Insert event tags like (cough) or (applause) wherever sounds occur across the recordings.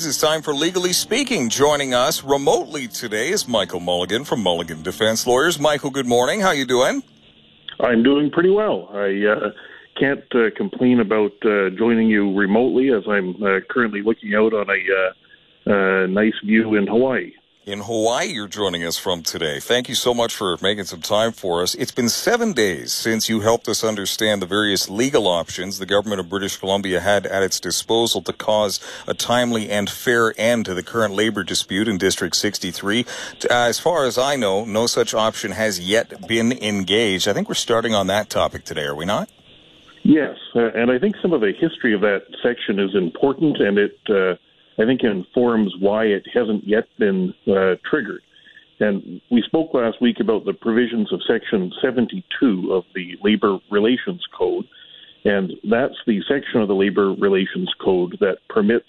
It's time for Legally Speaking. Joining us remotely today is Michael Mulligan from Mulligan Defense Lawyers. Michael, good morning. How you doing? I'm doing pretty well. I uh, can't uh, complain about uh, joining you remotely as I'm uh, currently looking out on a uh, uh, nice view in Hawaii in Hawaii you're joining us from today. Thank you so much for making some time for us. It's been seven days since you helped us understand the various legal options the government of British Columbia had at its disposal to cause a timely and fair end to the current labor dispute in District 63. As far as I know, no such option has yet been engaged. I think we're starting on that topic today, are we not? Yes, uh, and I think some of the history of that section is important, and it uh, I think informs why it hasn't yet been uh, triggered. And we spoke last week about the provisions of Section 72 of the Labor Relations Code. And that's the section of the Labor Relations Code that permits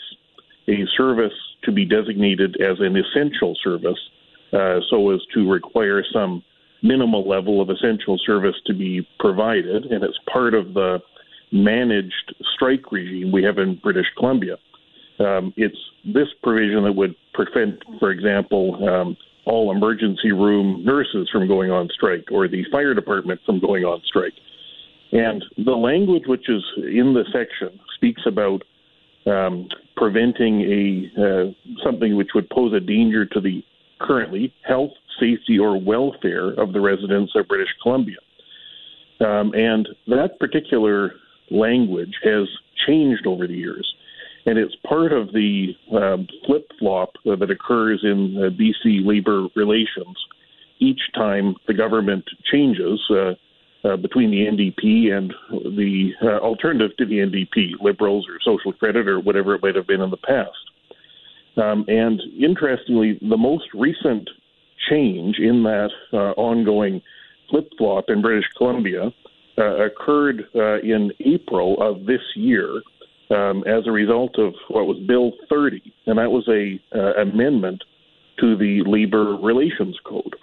a service to be designated as an essential service uh, so as to require some minimal level of essential service to be provided. And it's part of the managed strike regime we have in British Columbia. Um, it's this provision that would prevent, for example, um, all emergency room nurses from going on strike or the fire department from going on strike. And the language which is in the section speaks about um, preventing a uh, something which would pose a danger to the currently health, safety, or welfare of the residents of British Columbia. Um, and that particular language has changed over the years and it's part of the uh, flip flop that occurs in uh, BC labor relations each time the government changes uh, uh, between the NDP and the uh, alternative to the NDP, Liberals or Social Credit or whatever it might have been in the past. Um, and interestingly, the most recent change in that uh, ongoing flip flop in British Columbia occurred in April of this year um, as a result of what was Bill 30, and that was a uh, amendment to the Labor Relations Code.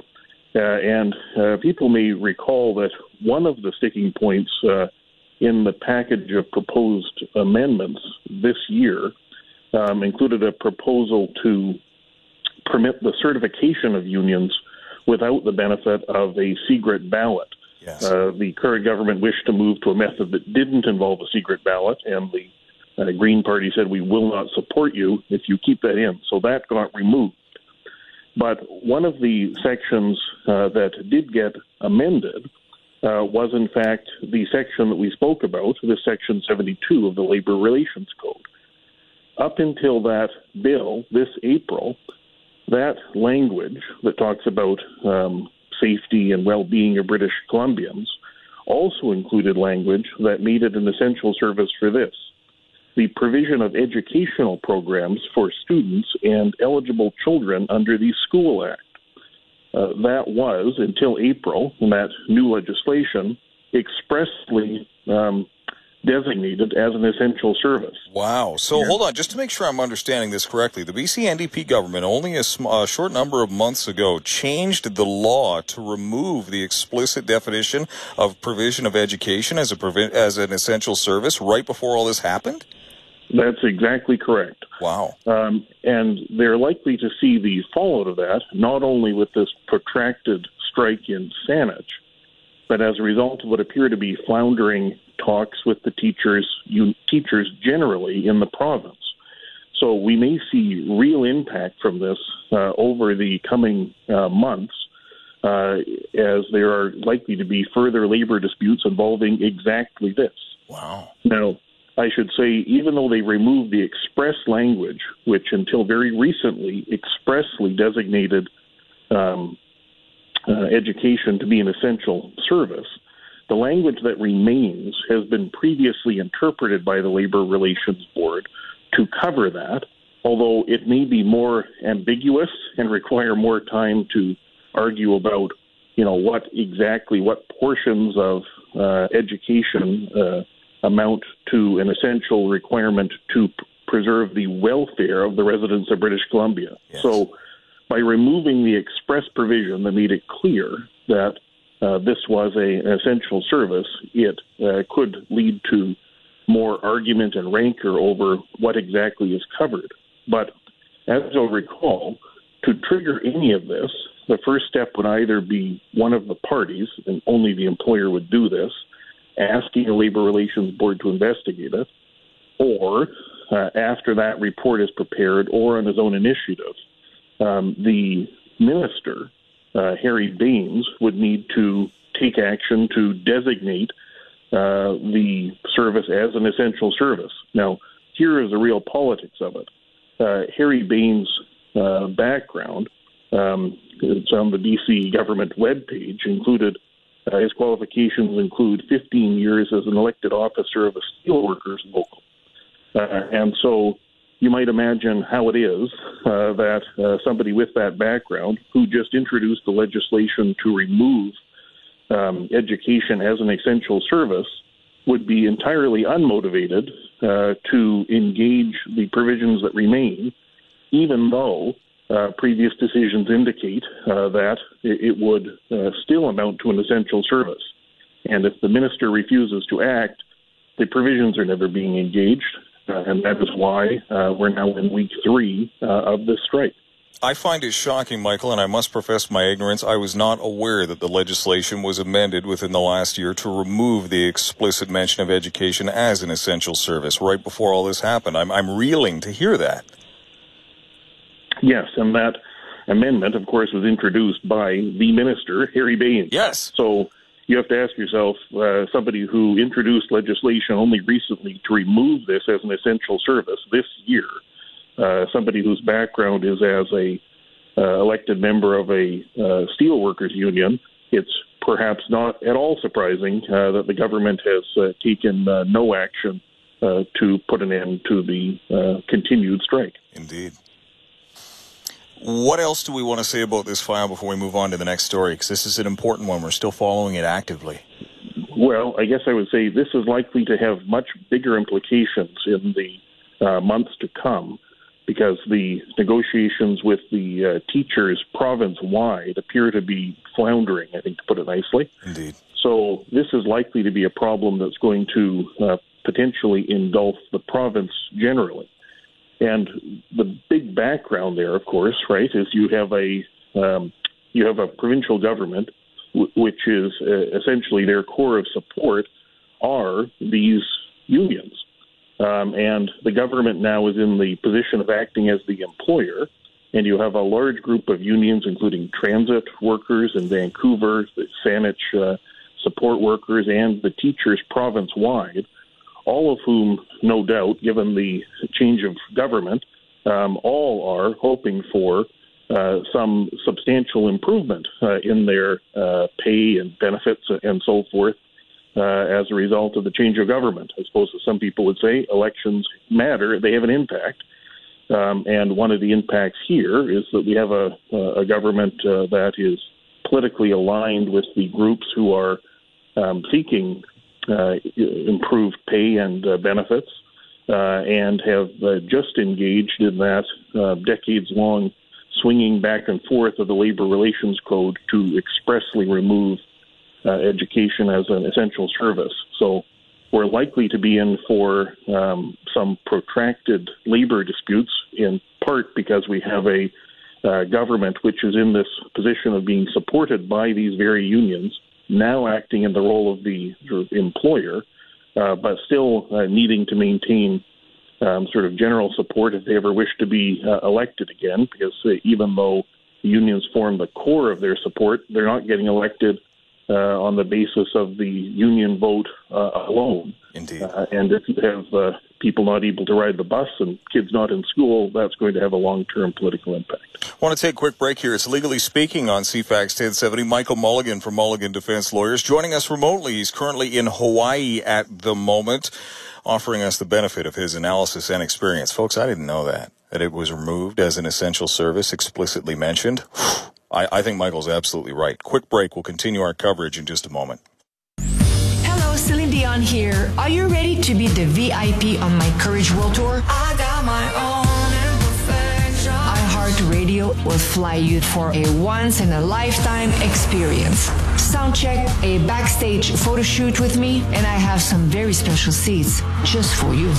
Uh, and uh, people may recall that one of the sticking points uh, in the package of proposed amendments this year um, included a proposal to permit the certification of unions without the benefit of a secret ballot. Yes. Uh, the current government wished to move to a method that didn't involve a secret ballot, and the the Green Party said, we will not support you if you keep that in. So that got removed. But one of the sections uh, that did get amended uh, was, in fact, the section that we spoke about, the Section 72 of the Labor Relations Code. Up until that bill this April, that language that talks about um, safety and well being of British Columbians also included language that made it an essential service for this the provision of educational programs for students and eligible children under the School Act. Uh, that was, until April, that new legislation expressly um, designated as an essential service. Wow. So hold on, just to make sure I'm understanding this correctly, the BC NDP government only a, sm- a, short number of months ago changed the law to remove the explicit definition of provision of education as a provi- as an essential service right before all this happened? That's exactly correct. Wow. Um, and they're likely to see the fallout of that, not only with this protracted strike in Saanich, but as a result of what appear to be floundering talks with the teachers, you, teachers generally in the province. So we may see real impact from this uh, over the coming uh, months, uh, as there are likely to be further labor disputes involving exactly this. Wow. Now, I should say, even though they removed the express language, which until very recently expressly designated um, uh, education to be an essential service, the language that remains has been previously interpreted by the Labor Relations Board to cover that, although it may be more ambiguous and require more time to argue about, you know, what exactly, what portions of uh, education. Uh, amount to an essential requirement to p- preserve the welfare of the residents of British Columbia. Yes. So, by removing the express provision that made it clear that uh, this was a, an essential service, it uh, could lead to more argument and rancor over what exactly is covered. But as you'll recall, to trigger any of this, the first step would either be one of the parties, and only the employer would do this, asking a labor relations board to investigate it, or uh, after that report is prepared or on his own initiative, um, the minister, uh, Harry Bains, would need to take action to designate uh, the service as an essential service. Now, here is the real politics of it. Uh, Harry Bains' uh, background, um, it's on the BC government webpage, included uh, his qualifications include 15 years as an elected officer of a steelworkers local. Uh, and so you might imagine how it is uh, that uh, somebody with that background, who just introduced the legislation to remove um, education as an essential service, would be entirely unmotivated uh, to engage the provisions that remain, even though uh, previous decisions indicate uh, that it, would uh, still amount to an essential service. And if the minister refuses to act, the provisions are never being engaged, uh, and that is why uh, we're now in week three of this strike. I find it shocking, Michael, and I must profess my ignorance. I was not aware that the legislation was amended within the last year to remove the explicit mention of education as an essential service right before all this happened. I'm, I'm reeling to hear that. Yes, and that amendment, of course, was introduced by the minister, Harry Bains. Yes. So you have to ask yourself, uh, somebody who introduced legislation only recently to remove this as an essential service this year, uh, somebody whose background is as a uh, elected member of a uh, steelworkers union, it's perhaps not at all surprising uh, that the government has uh, taken uh, no action uh, to put an end to the uh, continued strike. Indeed. What else do we want to say about this file before we move on to the next story? Because this is an important one. We're still following it actively. Well, I guess I would say this is likely to have much bigger implications in the uh, months to come because the negotiations with the uh, teachers province wide appear to be floundering, I think, to put it nicely. Indeed. So this is likely to be a problem that's going to uh, potentially engulf the province generally. And the big background there, of course, right, is you have a um, you have a provincial government, w- which is uh, essentially their core of support are these unions, um, and the government now is in the position of acting as the employer. And you have a large group of unions, including transit workers in Vancouver, the Saanich uh, support workers, and the teachers province wide, all of whom, no doubt, given the change of government, um, all are hoping for uh, some substantial improvement uh, in their uh, pay and benefits and so forth uh, as a result of the change of government. I suppose some people would say elections matter, they have an impact. Um, and one of the impacts here is that we have a, a government uh, that is politically aligned with the groups who are um, seeking improved pay and uh, benefits, uh, and have just engaged in that decades long swinging back and forth of the labor relations code to expressly remove education as an essential service. So we're likely to be in for um, some protracted labor disputes, in part because we have a uh, government which is in this position of being supported by these very unions now acting in the role of the employer, uh, but still uh, needing to maintain um, sort of general support if they ever wish to be uh, elected again, because uh, even though unions form the core of their support, they're not getting elected uh, on the basis of the union vote uh, alone. Indeed. and if you have people not able to ride the bus and kids not in school, that's going to have a long term political impact. I want to take a quick break here. It's Legally Speaking on CFAX 1070. Michael Mulligan from Mulligan Defense Lawyers joining us remotely. He's currently in Hawaii at the moment, offering us the benefit of his analysis and experience. Folks, I didn't know that, that it was removed as an essential service explicitly mentioned. (sighs) I, I think Michael's absolutely right. Quick break. We'll continue our coverage in just a moment. Hello, Celine Dion here. Are you ready to be the VIP on my Courage World Tour? I got my own imperfection. iHeartRadio will fly you for a once in a lifetime experience. Soundcheck, a backstage photo shoot with me, and I have some very special seats just for you.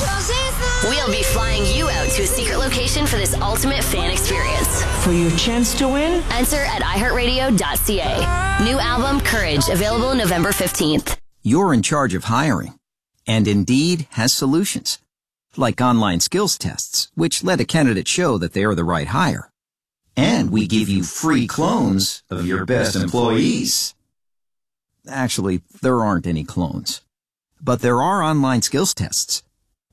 We'll be flying you out to a secret location for this ultimate fan experience. For your chance to win, enter at iHeartRadio.ca. New album, Courage, available November 15th. You're in charge of hiring. And Indeed has solutions. Like online skills tests, which let a candidate show that they are the right hire. And we give you free clones of your best employees. Actually, there aren't any clones. But there are online skills tests.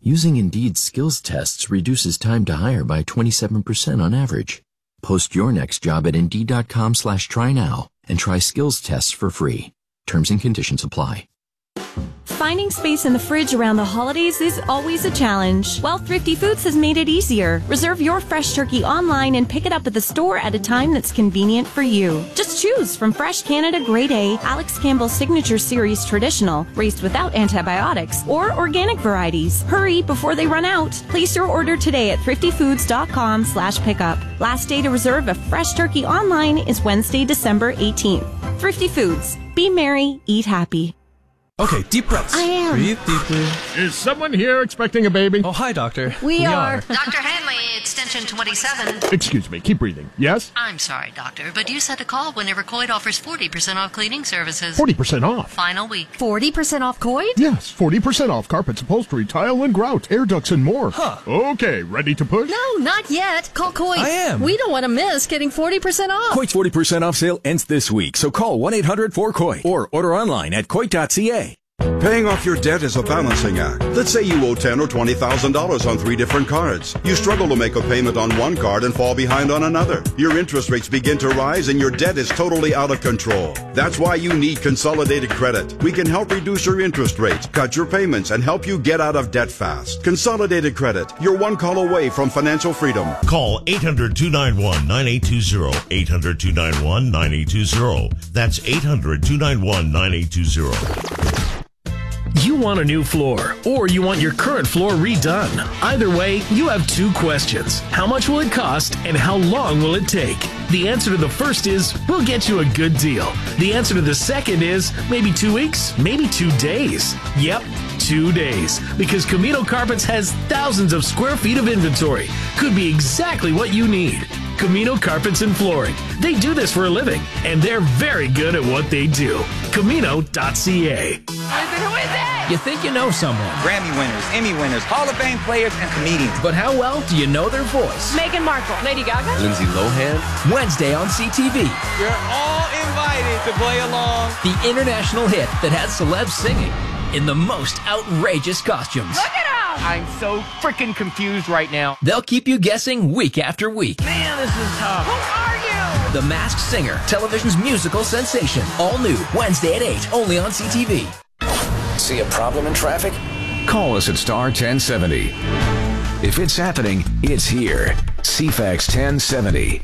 Using Indeed skills tests reduces time to hire by 27% on average. Post your next job at Indeed.com slash try now and try skills tests for free. Terms and conditions apply. Finding space in the fridge around the holidays is always a challenge. Well, Thrifty Foods has made it easier. Reserve your fresh turkey online and pick it up at the store at a time that's convenient for you. Just choose from fresh Canada Grade A, Alex Campbell Signature Series Traditional, raised without antibiotics, or organic varieties. Hurry before they run out. Place your order today at thriftyfoods.com slash pickup. Last day to reserve a fresh turkey online is Wednesday, December 18th. Thrifty Foods. Be merry, eat happy. Okay, deep breaths. I am. Breathe deeply. Is someone here expecting a baby? Oh, hi, doctor. We, we are. are. (laughs) Dr. Hanley, extension 27. Excuse me, keep breathing. Yes? I'm sorry, doctor, but you said to call whenever Coit offers 40% off cleaning services. 40% off. Final week. 40% off Coit? Yes, 40% off carpets, upholstery, tile and grout, air ducts, and more. Huh. Okay, ready to push? No, not yet. Call Coit. I am. We don't want to miss getting 40% off. Coit's 40% off sale ends this week, so call 1-800-4COIT or order online at coit.ca. Paying off your debt is a balancing act. Let's say you owe ten or twenty thousand dollars on three different cards. You struggle to make a payment on one card and fall behind on another. Your interest rates begin to rise and your debt is totally out of control. That's why you need consolidated credit. We can help reduce your interest rates, cut your payments, and help you get out of debt fast. Consolidated credit. You're one call away from financial freedom. Call 800-291-9820. 800-291-9820. That's 800-291-9820. You want a new floor, or you want your current floor redone. Either way, you have two questions. How much will it cost, and how long will it take? The answer to the first is, we'll get you a good deal. The answer to the second is, maybe two weeks, maybe two days. Yep, two days. Because Camino Carpets has thousands of square feet of inventory. Could be exactly what you need. Camino Carpets and Flooring. They do this for a living, and they're very good at what they do. Camino.ca. Who is it? You think you know someone. Grammy winners, Emmy winners, Hall of Fame players, and comedians. But how well do you know their voice? Meghan Markle, Lady Gaga, Lindsay Lohan. Wednesday on CTV. You're all invited to play along. The international hit that has celebs singing in the most outrageous costumes. Look at them! I'm so freaking confused right now. They'll keep you guessing week after week. Man, this is tough. Who are you? The Masked Singer, television's musical sensation. All new Wednesday at 8, only on CTV. See a problem in traffic? Call us at star 1070. If it's happening, it's here. CFAX 1070.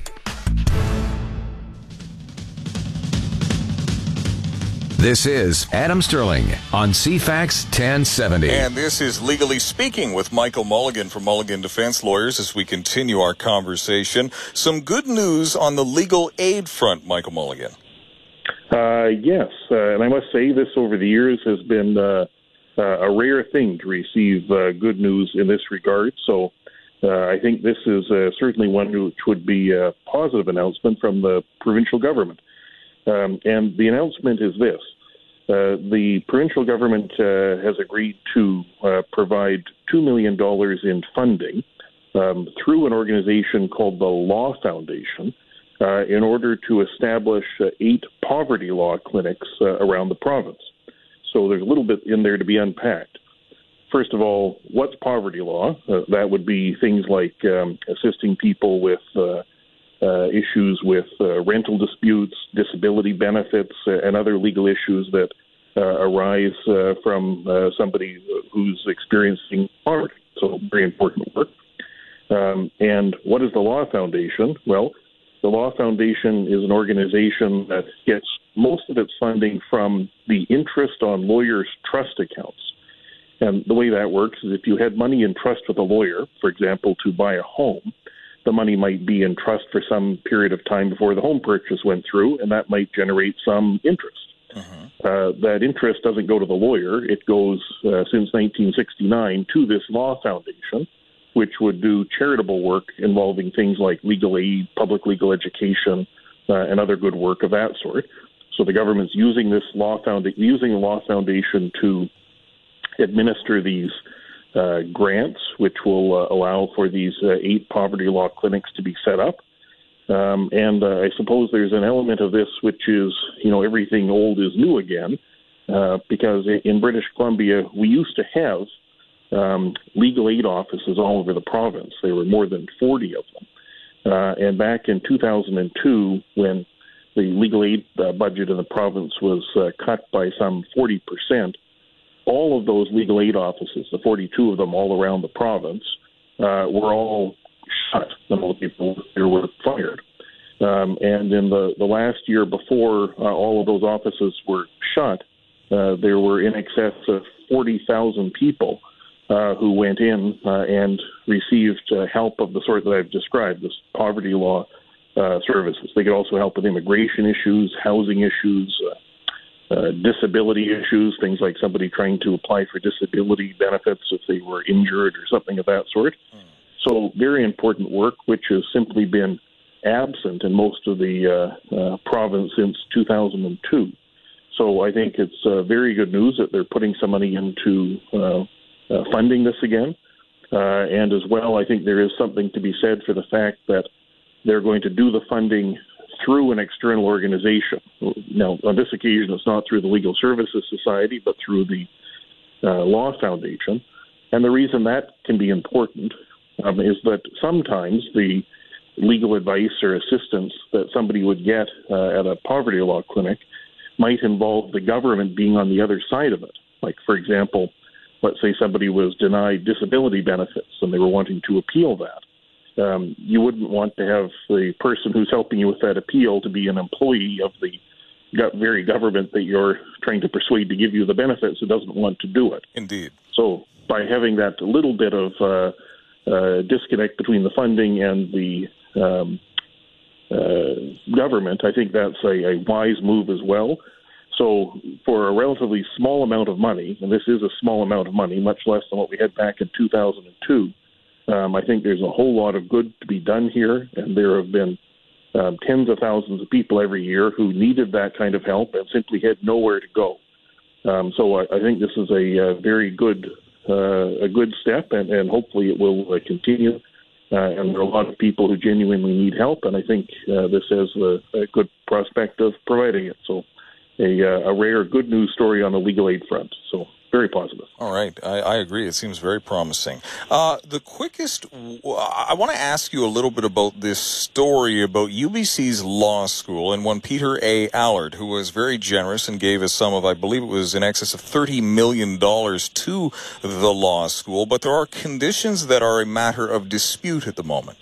This is Adam Stirling on CFAX 1070. And this is Legally Speaking with Michael Mulligan from Mulligan Defense Lawyers as we continue our conversation. Some good news on the legal aid front, Michael Mulligan. Uh, yes, uh, and I must say this over the years has been uh, uh a rare thing to receive uh, good news in this regard. So uh, I think this is certainly one which would be a positive announcement from the provincial government. Um, and the announcement is this. the provincial government has agreed to provide $2 million in funding um, through an organization called the Law Foundation, uh, in order to establish uh, eight poverty law clinics uh, around the province. So there's a little bit in there to be unpacked. First of all, what's poverty law? Uh, that would be things like um, assisting people with uh, issues with rental disputes, disability benefits, and other legal issues that arise from somebody who's experiencing poverty. So, very important work. Um, and what is the Law Foundation? Well, the Law Foundation is an organization that gets most of its funding from the interest on lawyers' trust accounts. And the way that works is if you had money in trust with a lawyer, for example, to buy a home, the money might be in trust for some period of time before the home purchase went through, and that might generate some interest. Uh-huh. uh, that interest doesn't go to the lawyer. It goes uh, since 1969 to this law foundation, which would do charitable work involving things like legal aid, public legal education, uh, and other good work of that sort. So the government's using this law found using the law foundation to administer these uh, grants, which will uh, allow for these uh, eight poverty law clinics to be set up. Um, and uh, I suppose there's an element of this which is, you know, everything old is new again, uh, because in British Columbia we used to have um, legal aid offices all over the province. There were more than 40 of them. Uh, and back in 2002, when the legal aid uh, budget in the province was uh, cut by some 40 percent, all of those legal aid offices, the 42 of them all around the province, uh, were all shut. The people there were fired. Um, and in the, the last year before uh, all of those offices were shut, uh, there were in excess of 40,000 people uh, who went in uh, and received uh, help of the sort that I've described, this poverty law uh, services. They could also help with immigration issues, housing issues, uh, uh, disability issues, things like somebody trying to apply for disability benefits if they were injured or something of that sort. So, very important work, which has simply been absent in most of the uh, uh, province since 2002. So, I think it's uh, very good news that they're putting some money into uh, uh, funding this again. Uh, and as well, I think there is something to be said for the fact that they're going to do the funding through an external organization. Now, on this occasion, it's not through the Legal Services Society, but through the uh, Law Foundation. And the reason that can be important um, is that sometimes the legal advice or assistance that somebody would get uh, at a poverty law clinic might involve the government being on the other side of it. Like, for example, let's say somebody was denied disability benefits and they were wanting to appeal that um, you wouldn't want to have the person who's helping you with that appeal to be an employee of the very government that you're trying to persuade to give you the benefits who doesn't want to do it. Indeed. So by having that little bit of uh, uh, disconnect between the funding and the um, uh, government, I think that's a, a wise move as well. So, for a relatively small amount of money, and this is a small amount of money, much less than what we had back in 2002, um, I think there's a whole lot of good to be done here, and there have been um, tens of thousands of people every year who needed that kind of help and simply had nowhere to go. Um, so I, I, think this is a, a uh, very good uh, a good step, and, and hopefully it will uh, continue. Uh, and there are a lot of people who genuinely need help, and I think uh, this has a, a, good prospect of providing it. So, a, uh, a rare good news story on the legal aid front. So, very positive. All right, I, I agree. It seems very promising. Uh, the quickest, I want to ask you a little bit about this story about UBC's law school and one Peter A. Allard, who was very generous and gave a sum of, I believe it was in excess of $30 million to the law school, but there are conditions that are a matter of dispute at the moment.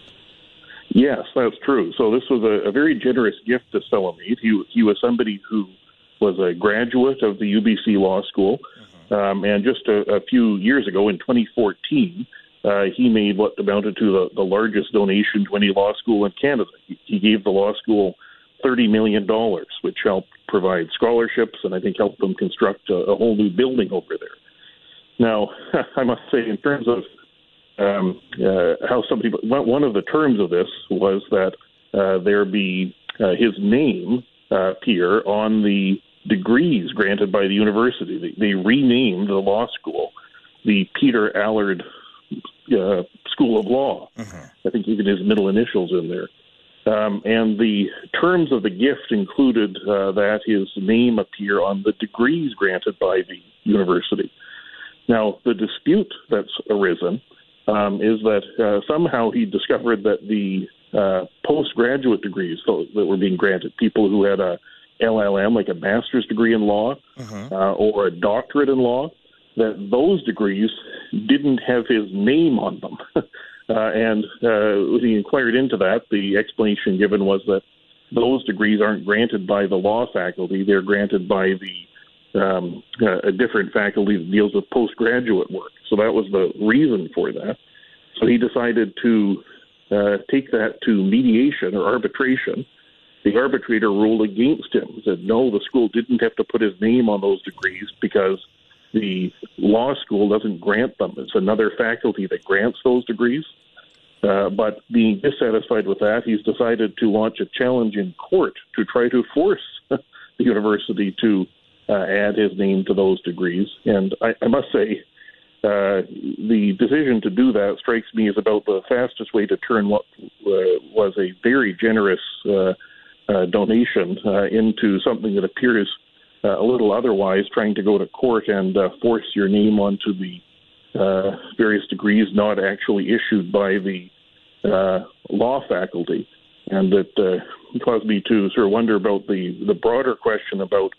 Yes, that's true. So this was a, a very generous gift to Stelamate. He, he was somebody who was a graduate of the UBC Law School. Um, and just a, a few years ago, in 2014, uh, he made what amounted to the, the largest donation to any law school in Canada. He, he gave the law school $30 million, which helped provide scholarships and I think helped them construct a, a whole new building over there. Now, (laughs) I must say, in terms of um, uh, how somebody, one of the terms of this was that uh, there be uh, his name uh, appear on the degrees granted by the university. They, they renamed the law school the Peter Allard uh, School of Law. Mm-hmm. I think even his middle initials in there. Um, and the terms of the gift included uh, that his name appear on the degrees granted by the university. Now, the dispute that's arisen um, is that uh, somehow he discovered that the uh, postgraduate degrees that were being granted, people who had a LLM, like a master's degree in law uh-huh. uh, or a doctorate in law, that those degrees didn't have his name on them. (laughs) uh, and uh, when he inquired into that, the explanation given was that those degrees aren't granted by the law faculty; they're granted by the um, uh, a different faculty that deals with postgraduate work. So that was the reason for that. So he decided to uh, take that to mediation or arbitration the arbitrator ruled against him. Said no, the school didn't have to put his name on those degrees because the law school doesn't grant them. It's another faculty that grants those degrees. Uh, but being dissatisfied with that, he's decided to launch a challenge in court to try to force (laughs) the university to uh, add his name to those degrees. And I, I must say, uh, the decision to do that strikes me as about the fastest way to turn what uh, was a very generous uh, donation uh, into something that appears uh, a little otherwise, trying to go to court and uh, force your name onto the uh, various degrees not actually issued by the uh, law faculty. And that uh, caused me to sort of wonder about the, the broader question about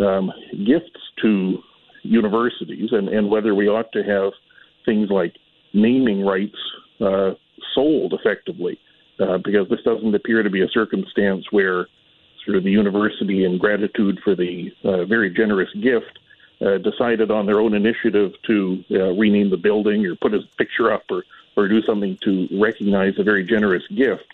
um, gifts to universities and, and whether we ought to have things like naming rights uh, sold effectively, because this doesn't appear to be a circumstance where sort of the university, in gratitude for the uh, very generous gift, uh, decided on their own initiative to uh, rename the building or put a picture up or, or do something to recognize a very generous gift.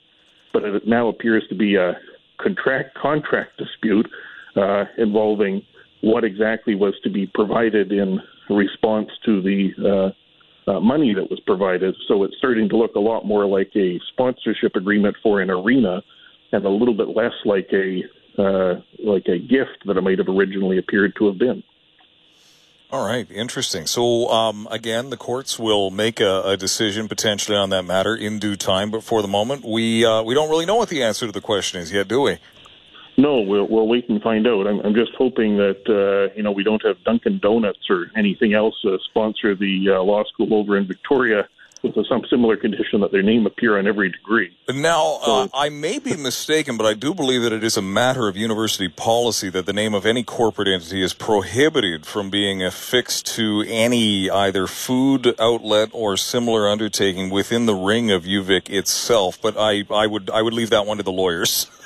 But it now appears to be a contract contract dispute uh, involving what exactly was to be provided in response to the uh, money that was provided. So it's starting to look a lot more like a sponsorship agreement for an arena, and a little bit less like a uh, like a gift that it might have originally appeared to have been. All right, interesting. So um, again, the courts will make a, a, decision potentially on that matter in due time. But for the moment, we uh, we don't really know what the answer to the question is yet, do we? No, we'll, we'll wait and find out. I'm, I'm just hoping that uh, you know we don't have Dunkin' Donuts or anything else uh, sponsor the uh, law school over in Victoria with some similar condition that their name appear on every degree. Now, uh, I may be mistaken, but I do believe that it is a matter of university policy that the name of any corporate entity is prohibited from being affixed to any either food outlet or similar undertaking within the ring of UVic itself. But I, I would I would leave that one to the lawyers. (laughs)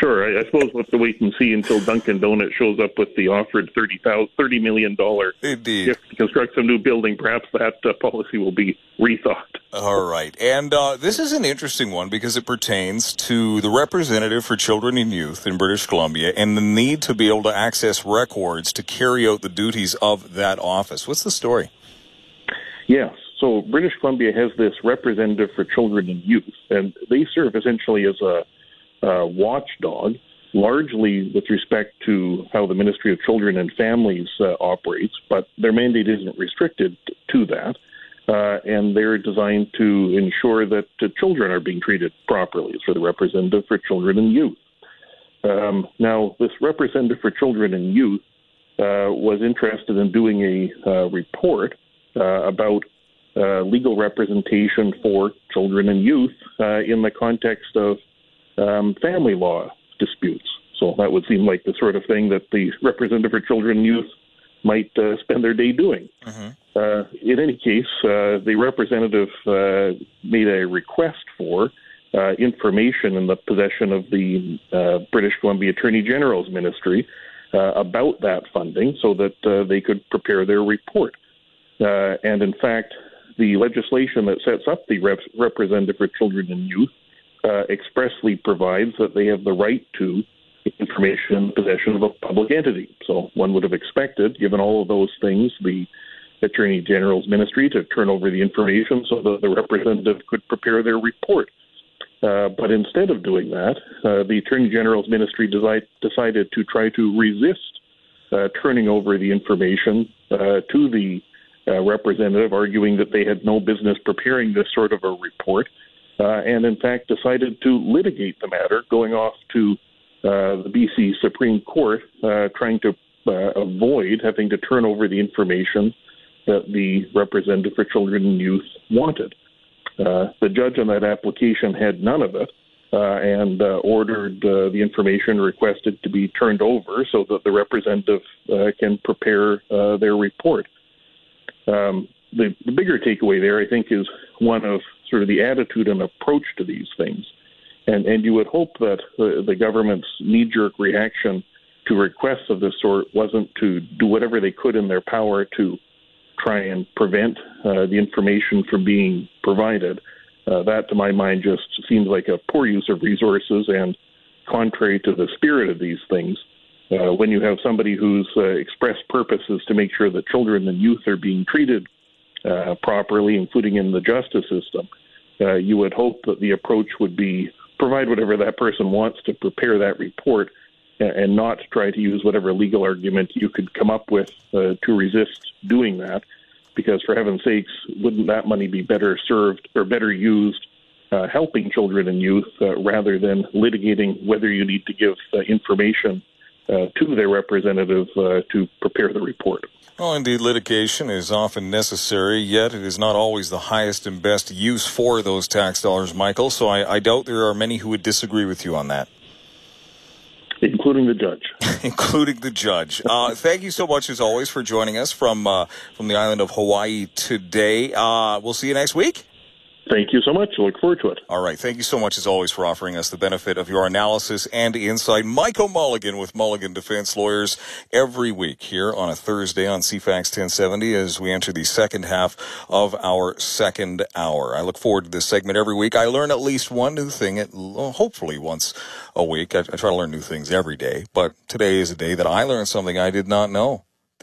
Sure, I, I suppose we'll have to wait and see until Dunkin' Donuts shows up with the offered thirty thousand, thirty million dollar gift to construct some new building. Perhaps that uh, policy will be rethought. All right, and uh, this is an interesting one because it pertains to the representative for children and youth in British Columbia and the need to be able to access records to carry out the duties of that office. What's the story? Yes. So British Columbia has this representative for children and youth, and they serve essentially as a uh, watchdog, largely with respect to how the Ministry of Children and Families uh, operates, but their mandate isn't restricted to that. Uh, and they're designed to ensure that uh, children are being treated properly for the representative for children and youth. Um, now, this representative for children and youth uh, was interested in doing a uh, report about legal representation for children and youth in the context of um, family law disputes. So that would seem like the sort of thing that the representative for children and youth might uh, spend their day doing. Mm-hmm. Uh, in any case, uh, the representative uh, made a request for uh, information in the possession of the uh, British Columbia Attorney General's ministry about that funding so that they could prepare their report. and in fact, the legislation that sets up the rep- representative for children and youth uh, expressly provides that they have the right to information in possession of a public entity. So one would have expected, given all of those things, the Attorney General's ministry to turn over the information so that the representative could prepare their report. Uh, but instead of doing that, uh, the Attorney General's ministry desi- decided to try to resist uh, turning over the information uh, to the uh, representative, arguing that they had no business preparing this sort of a report uh, and in fact decided to litigate the matter, going off to uh, the BC Supreme Court, uh, trying to uh, avoid having to turn over the information that the representative for children and youth wanted. Uh, the judge on that application had none of it. And ordered the information requested to be turned over so that the representative can prepare their report. Um, the, the bigger takeaway there, I think, is one of sort of the attitude and approach to these things. And, and you would hope that the, the government's knee jerk reaction to requests of this sort wasn't to do whatever they could in their power to try and prevent uh, the information from being provided. Uh, that, to my mind, just seems like a poor use of resources and contrary to the spirit of these things. Uh, when you have somebody whose uh, express purpose is to make sure that children and youth are being treated uh, properly, including in the justice system, uh, you would hope that the approach would be provide whatever that person wants to prepare that report and not try to use whatever legal argument you could come up with uh, to resist doing that. Because, for heaven's sakes, wouldn't that money be better served or better used uh, helping children and youth uh, rather than litigating whether you need to give uh, information uh, to their representative uh, to prepare the report? Well, indeed, litigation is often necessary, yet it is not always the highest and best use for those tax dollars, Michael. So I, I doubt there are many who would disagree with you on that. Including the judge. (laughs) Including the judge. Uh, thank you so much, as always, for joining us from uh, from the island of Hawaii today. Uh, we'll see you next week. Thank you so much. Look forward to it. All right. Thank you so much, as always, for offering us the benefit of your analysis and insight. Michael Mulligan with Mulligan Defense Lawyers every week here on a Thursday on CFAX 1070 as we enter the second half of our second hour. I look forward to this segment every week. I learn at least one new thing, at, hopefully once a week. I, I try to learn new things every day, but today is a day that I learned something I did not know.